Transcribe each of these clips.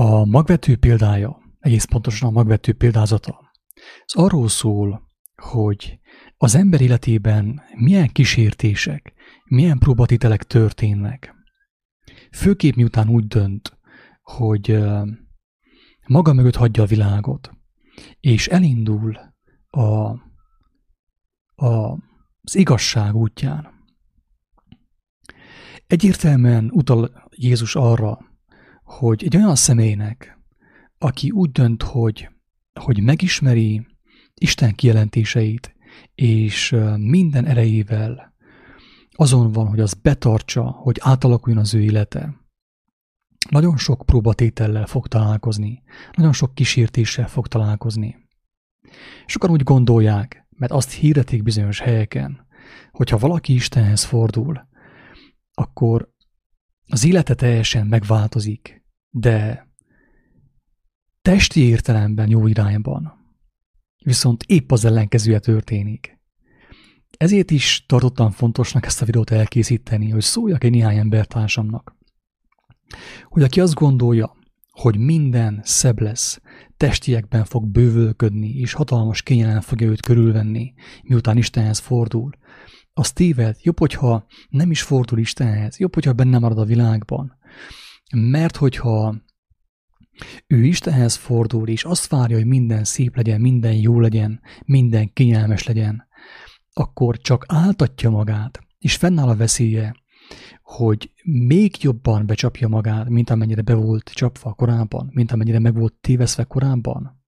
A magvető példája, egész pontosan a magvető példázata, az arról szól, hogy az ember életében milyen kísértések, milyen próbatitelek történnek. Főképp miután úgy dönt, hogy maga mögött hagyja a világot, és elindul a, a, az igazság útján. Egyértelműen utal Jézus arra, hogy egy olyan személynek, aki úgy dönt, hogy, hogy megismeri Isten kijelentéseit, és minden erejével azon van, hogy az betartsa, hogy átalakuljon az ő élete. Nagyon sok próbatétellel fog találkozni, nagyon sok kísértéssel fog találkozni. Sokan úgy gondolják, mert azt hirdetik bizonyos helyeken, hogyha valaki Istenhez fordul, akkor az élete teljesen megváltozik, de testi értelemben jó irányban. Viszont épp az ellenkezője történik. Ezért is tartottam fontosnak ezt a videót elkészíteni, hogy szóljak egy néhány embertársamnak. Hogy aki azt gondolja, hogy minden szebb lesz, testiekben fog bővölködni, és hatalmas kényelem fogja őt körülvenni, miután Istenhez fordul, az téved, jobb, hogyha nem is fordul Istenhez, jobb, hogyha benne marad a világban. Mert hogyha ő Istenhez fordul, és azt várja, hogy minden szép legyen, minden jó legyen, minden kényelmes legyen, akkor csak áltatja magát, és fennáll a veszélye, hogy még jobban becsapja magát, mint amennyire be volt csapva korábban, mint amennyire meg volt téveszve korábban.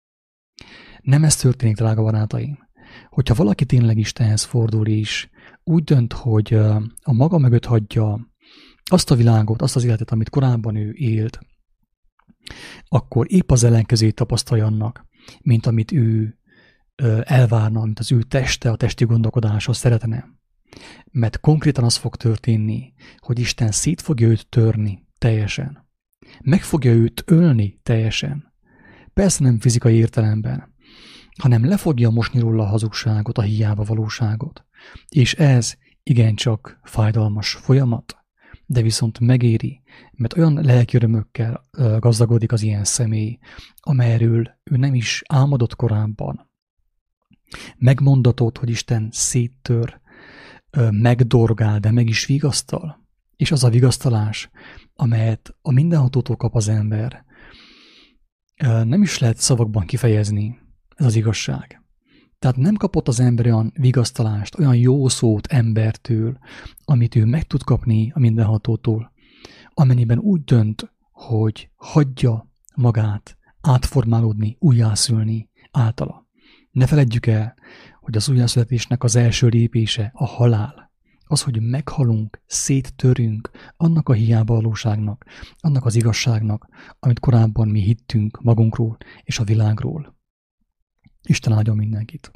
Nem ez történik, drága barátaim. Hogyha valaki tényleg Istenhez fordul is, úgy dönt, hogy a maga mögött hagyja azt a világot, azt az életet, amit korábban ő élt, akkor épp az ellenkezőjét tapasztalja annak, mint amit ő elvárna, mint az ő teste, a testi gondolkodáshoz szeretne. Mert konkrétan az fog történni, hogy Isten szét fogja őt törni teljesen. Meg fogja őt ölni teljesen. Persze nem fizikai értelemben, hanem le fogja mosni róla a hazugságot, a hiába valóságot. És ez igencsak fájdalmas folyamat, de viszont megéri, mert olyan lelki örömökkel gazdagodik az ilyen személy, amelyről ő nem is álmodott korábban. Megmondatott, hogy Isten széttör, megdorgál, de meg is vigasztal. És az a vigasztalás, amelyet a mindenhatótól kap az ember, nem is lehet szavakban kifejezni, ez az igazság. Tehát nem kapott az ember olyan vigasztalást, olyan jó szót embertől, amit ő meg tud kapni a mindenhatótól, amennyiben úgy dönt, hogy hagyja magát átformálódni, újjászülni általa. Ne feledjük el, hogy az újjászületésnek az első lépése a halál. Az, hogy meghalunk, széttörünk annak a hiába valóságnak, annak az igazságnak, amit korábban mi hittünk magunkról és a világról. Isten áldjon mindenkit!